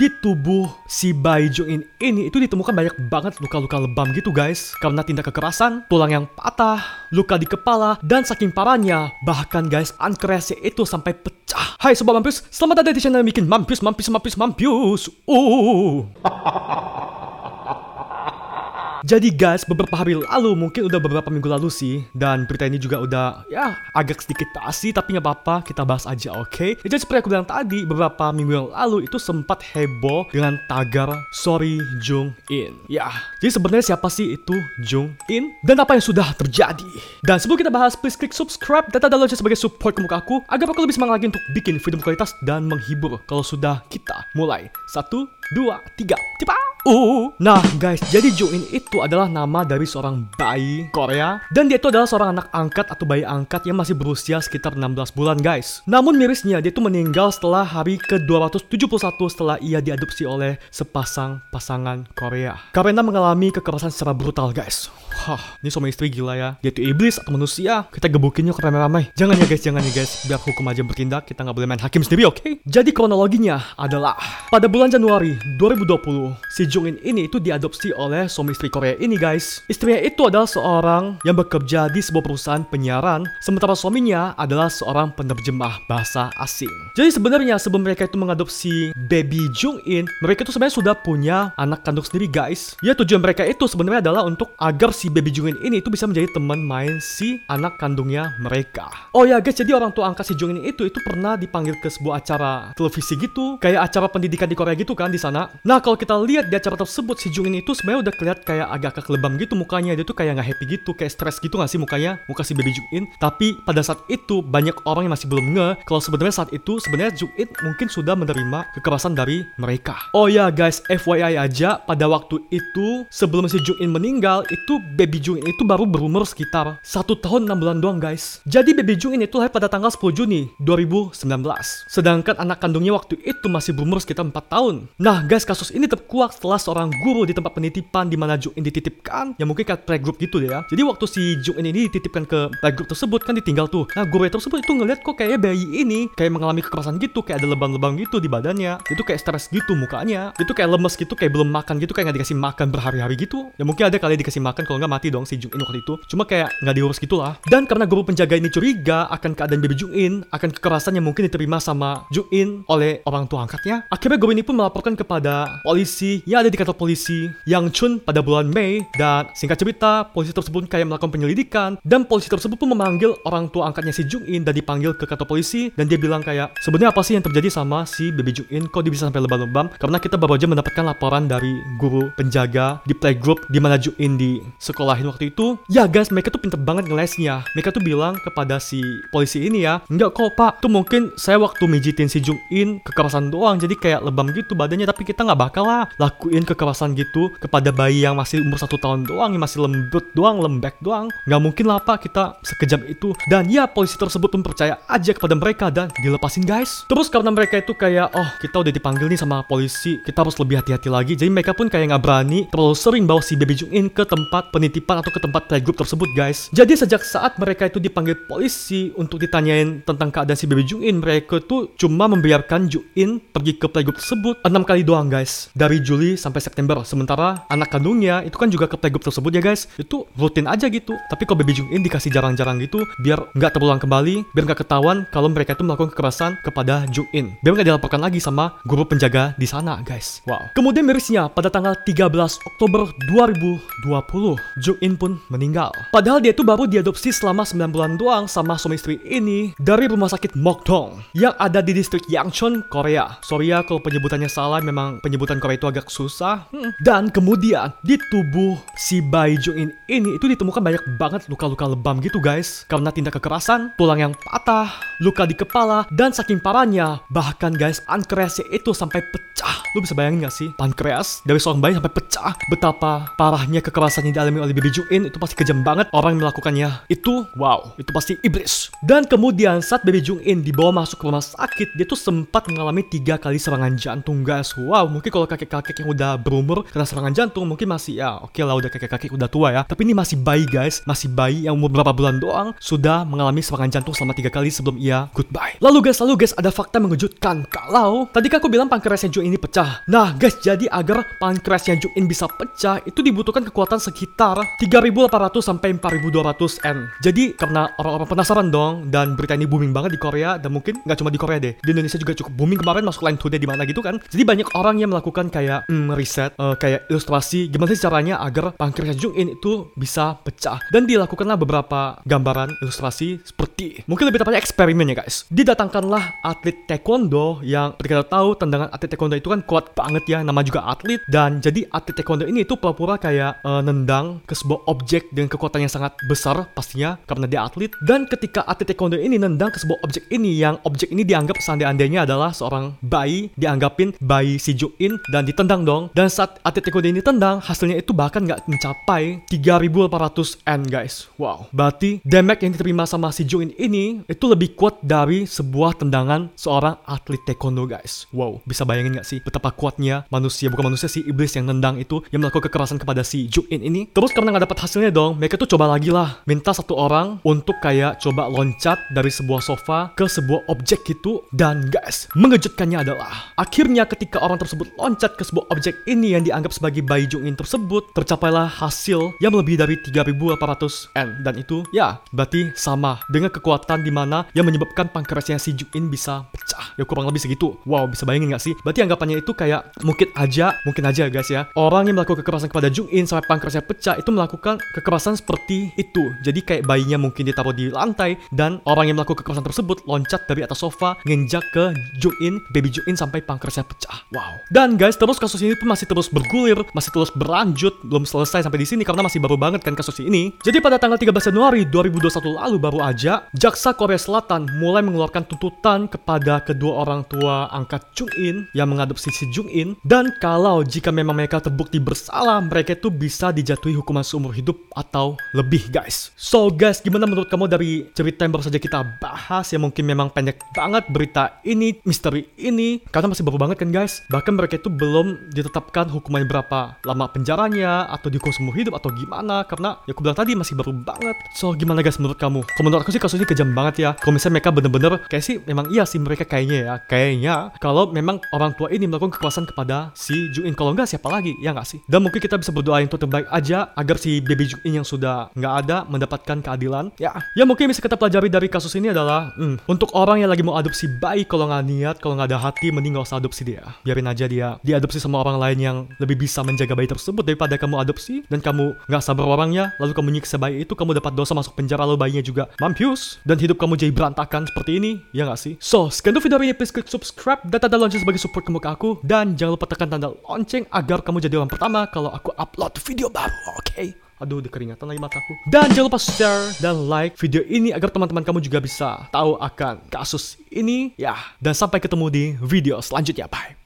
di tubuh si bayi Jung In ini itu ditemukan banyak banget luka-luka lebam gitu guys. Karena tindak kekerasan, tulang yang patah, luka di kepala, dan saking parahnya, bahkan guys, pankreasnya itu sampai pecah. Hai sobat mampus, selamat datang di channel bikin mampus, mampus, mampus, mampus. Uh. Jadi guys, beberapa hari lalu, mungkin udah beberapa minggu lalu sih, dan berita ini juga udah ya agak sedikit basi, tapi nggak apa-apa, kita bahas aja, oke? Okay? Ya, jadi seperti aku bilang tadi, beberapa minggu yang lalu itu sempat heboh dengan tagar Sorry Jung In. Ya, jadi sebenarnya siapa sih itu Jung In dan apa yang sudah terjadi? Dan sebelum kita bahas, please klik subscribe dan tanda lonceng sebagai support ke muka aku agar aku lebih semangat lagi untuk bikin video berkualitas dan menghibur. Kalau sudah kita mulai, satu, dua, tiga, cepat! Uh, nah guys, jadi Jo In itu adalah nama dari seorang bayi Korea dan dia itu adalah seorang anak angkat atau bayi angkat yang masih berusia sekitar 16 bulan guys. Namun mirisnya dia itu meninggal setelah hari ke-271 setelah ia diadopsi oleh sepasang pasangan Korea. Karena mengalami kekerasan secara brutal guys. Hah, ini suami istri gila ya. Dia itu iblis atau manusia. Kita gebukin yuk rame-rame. Jangan ya guys, jangan ya guys. Biar hukum aja bertindak, kita nggak boleh main hakim sendiri, oke? Okay? Jadi kronologinya adalah pada bulan Januari 2020, si Jung In ini itu diadopsi oleh suami istri Korea ini guys. Istrinya itu adalah seorang yang bekerja di sebuah perusahaan penyiaran, sementara suaminya adalah seorang penerjemah bahasa asing. Jadi sebenarnya sebelum mereka itu mengadopsi baby Jung In, mereka itu sebenarnya sudah punya anak kandung sendiri guys. Ya tujuan mereka itu sebenarnya adalah untuk agar si baby Jungin ini itu bisa menjadi teman main si anak kandungnya mereka. Oh ya guys, jadi orang tua angkat si Jungin itu itu pernah dipanggil ke sebuah acara televisi gitu, kayak acara pendidikan di Korea gitu kan di sana. Nah kalau kita lihat di acara tersebut si Jungin itu sebenarnya udah kelihatan kayak agak kelebam gitu mukanya, dia tuh kayak nggak happy gitu, kayak stres gitu nggak sih mukanya, muka si baby Jungin. Tapi pada saat itu banyak orang yang masih belum nge kalau sebenarnya saat itu sebenarnya Jungin mungkin sudah menerima kekerasan dari mereka. Oh ya guys, FYI aja pada waktu itu sebelum si Jungin meninggal itu Baby Jung itu baru berumur sekitar satu tahun 6 bulan doang guys. Jadi Baby Jung ini tuh lahir pada tanggal 10 Juni 2019. Sedangkan anak kandungnya waktu itu masih berumur sekitar 4 tahun. Nah guys kasus ini terkuak setelah seorang guru di tempat penitipan di mana Jung ini dititipkan, ya mungkin kayak playgroup gitu deh ya. Jadi waktu si Jung ini dititipkan ke playgroup tersebut kan ditinggal tuh. Nah guru tersebut itu ngeliat kok kayaknya bayi ini kayak mengalami kekerasan gitu, kayak ada lebam-lebam gitu di badannya. Itu kayak stres gitu mukanya. Itu kayak lemes gitu, kayak belum makan gitu, kayak nggak dikasih makan berhari-hari gitu. Ya mungkin ada kali dikasih makan kalau nggak mati dong si Jung In waktu itu. Cuma kayak nggak diurus gitu lah. Dan karena guru penjaga ini curiga akan keadaan baby Jung In, akan kekerasan yang mungkin diterima sama Jung In oleh orang tua angkatnya, akhirnya guru ini pun melaporkan kepada polisi yang ada di kantor polisi Yang Chun pada bulan Mei. Dan singkat cerita, polisi tersebut kayak melakukan penyelidikan dan polisi tersebut pun memanggil orang tua angkatnya si Jung In dan dipanggil ke kantor polisi dan dia bilang kayak sebenarnya apa sih yang terjadi sama si baby Jung In kok dia bisa sampai lebam-lebam karena kita baru aja mendapatkan laporan dari guru penjaga di playgroup di mana Jung In di sekolahin waktu itu, ya guys, mereka tuh pinter banget ngelesnya. Mereka tuh bilang kepada si polisi ini ya, enggak kok pak, tuh mungkin saya waktu mijitin si Jung In kekerasan doang, jadi kayak lebam gitu badannya, tapi kita nggak bakal lah lakuin kekerasan gitu kepada bayi yang masih umur satu tahun doang, yang masih lembut doang, lembek doang. Nggak mungkin lah pak kita sekejam itu. Dan ya polisi tersebut pun percaya aja kepada mereka dan dilepasin guys. Terus karena mereka itu kayak, oh kita udah dipanggil nih sama polisi, kita harus lebih hati-hati lagi. Jadi mereka pun kayak nggak berani terlalu sering bawa si baby Jung In ke tempat penitipan atau ke tempat playgroup tersebut guys. Jadi sejak saat mereka itu dipanggil polisi untuk ditanyain tentang keadaan si baby Jung In, mereka tuh cuma membiarkan Jung In pergi ke playgroup tersebut enam kali doang guys. Dari Juli sampai September. Sementara anak kandungnya itu kan juga ke playgroup tersebut ya guys. Itu rutin aja gitu. Tapi kalau baby Jung In dikasih jarang-jarang gitu biar nggak terulang kembali, biar nggak ketahuan kalau mereka itu melakukan kekerasan kepada Jung In. Biar nggak dilaporkan lagi sama guru penjaga di sana guys. Wow. Kemudian mirisnya pada tanggal 13 Oktober 2020, Jung In pun meninggal. Padahal dia itu baru diadopsi selama 9 bulan doang sama suami istri ini dari rumah sakit Mokdong yang ada di distrik Yangchon, Korea. Sorry ya kalau penyebutannya salah, memang penyebutan Korea itu agak susah. Hmm. Dan kemudian di tubuh si bayi Jung In ini itu ditemukan banyak banget luka-luka lebam gitu guys. Karena tindak kekerasan, tulang yang patah, luka di kepala, dan saking parahnya, bahkan guys, pankreasnya itu sampai pecah. Lu bisa bayangin gak sih? Pankreas dari seorang bayi sampai pecah. Betapa parahnya kekerasan yang dialami oleh baby Jung In itu pasti kejam banget orang yang melakukannya. Itu wow, itu pasti iblis. Dan kemudian saat baby Jung In dibawa masuk ke rumah sakit, dia tuh sempat mengalami tiga kali serangan jantung guys. Wow, mungkin kalau kakek-kakek yang udah berumur kena serangan jantung mungkin masih ya oke okay lah udah kakek-kakek udah tua ya. Tapi ini masih bayi guys, masih bayi yang umur berapa bulan doang sudah mengalami serangan jantung selama tiga kali sebelum ia goodbye. Lalu guys, lalu guys ada fakta mengejutkan kalau tadi kan aku bilang pankreasnya Jung ini pecah pecah. Nah guys, jadi agar pankreasnya Jung-in bisa pecah, itu dibutuhkan kekuatan sekitar 3.800 sampai 4.200 N. Jadi karena orang-orang penasaran dong, dan berita ini booming banget di Korea, dan mungkin nggak cuma di Korea deh, di Indonesia juga cukup booming kemarin masuk line today di mana gitu kan. Jadi banyak orang yang melakukan kayak mm, riset, uh, kayak ilustrasi, gimana sih caranya agar pankreas Jung-in itu bisa pecah. Dan dilakukanlah beberapa gambaran ilustrasi seperti, mungkin lebih tepatnya eksperimen ya guys. Didatangkanlah atlet taekwondo yang kita tahu tendangan atlet taekwondo itu kan kuat banget ya, nama juga atlet. Dan jadi atlet taekwondo ini itu pura-pura kayak uh, nendang ke sebuah objek dengan kekuatan yang sangat besar pastinya karena dia atlet. Dan ketika atlet taekwondo ini nendang ke sebuah objek ini yang objek ini dianggap seandainya adalah seorang bayi, dianggapin bayi si Jung-in dan ditendang dong. Dan saat atlet taekwondo ini tendang, hasilnya itu bahkan nggak mencapai 3800 N guys. Wow. Berarti damage yang diterima sama si Jung-in ini itu lebih kuat dari sebuah tendangan seorang atlet taekwondo guys. Wow. Bisa bayangin nggak sih betapa kuatnya manusia, bukan manusia si iblis yang nendang itu yang melakukan kekerasan kepada si Jung-in ini. Terus karena nggak dapat hasilnya dong, mereka tuh coba lagi lah. Minta satu orang untuk kayak coba loncat dari sebuah sofa ke sebuah objek gitu. Dan guys, mengejutkannya adalah akhirnya ketika orang tersebut loncat ke sebuah objek ini yang dianggap sebagai bayi Jung-in tersebut, tercapailah hasil yang lebih dari 3800 N. Dan itu ya berarti sama dengan kekuatan di mana yang menyebabkan pankreasnya si Jung-in bisa pecah. Ya kurang lebih segitu. Wow, bisa bayangin nggak sih? Berarti anggapannya itu kayak mungkin aja, mungkin aja guys ya. Orang yang melakukan kekerasan kepada Jung-in sampai pankreasnya pecah itu melakukan kekerasan seperti itu. Jadi kayak bayinya mungkin ditaruh di lantai dan orang yang melakukan kekerasan tersebut loncat dari atas sofa nginjak ke Jung-in, baby Jung-in sampai pankreasnya pecah. Wow. Dan guys, terus kasus ini pun masih terus bergulir, masih terus berlanjut, belum selesai sampai di sini karena masih baru banget kan kasus ini. Jadi pada tanggal 13 Januari 2021 lalu baru aja jaksa Korea Selatan mulai mengeluarkan tuntutan kepada kedua orang tua angkat Jung-in yang mengadopsi si Jung-in dan kalau jika memang mereka terbukti bersalah, mereka itu bisa dijatuhi hukuman seumur hidup atau lebih guys. So guys, gimana menurut kamu dari cerita yang baru saja kita bahas yang mungkin memang pendek banget berita ini, misteri ini karena masih baru banget kan guys. Bahkan mereka itu belum ditetapkan hukuman berapa lama penjaranya atau dihukum seumur hidup atau gimana karena ya aku bilang tadi masih baru banget. So gimana guys menurut kamu? Kalau menurut aku sih kasus ini kejam banget ya. Kalau misalnya mereka bener-bener kayak sih memang iya sih mereka kayaknya ya. Kayaknya kalau memang orang tua ini melakukan kekerasan kepada si Jung-in kalau enggak siapa lagi ya nggak sih? Dan mungkin kita bisa berdoa yang terbaik aja agar si baby Jung-in yang sudah nggak ada mendapatkan keadilan. Ya, ya mungkin bisa kita pelajari dari kasus ini adalah hmm, untuk orang yang lagi mau adopsi bayi kalau nggak niat, kalau nggak ada hati, mending nggak usah adopsi dia. Biarin aja dia diadopsi sama orang lain yang lebih bisa menjaga bayi tersebut daripada kamu adopsi dan kamu nggak sabar orangnya, lalu kamu nyiksa bayi itu, kamu dapat dosa masuk penjara lalu bayinya juga mampus dan hidup kamu jadi berantakan seperti ini, ya nggak sih? So, sekian dulu video ini, please klik subscribe dan tanda lonceng sebagai support kamu ke aku dan jangan lupa tekan tanda lonceng agar kamu jadi orang pertama kalau aku upload video baru, oke? Okay? Aduh, udah keringatan lagi mataku. Dan jangan lupa share dan like video ini agar teman-teman kamu juga bisa tahu akan kasus ini. Ya, dan sampai ketemu di video selanjutnya. Bye.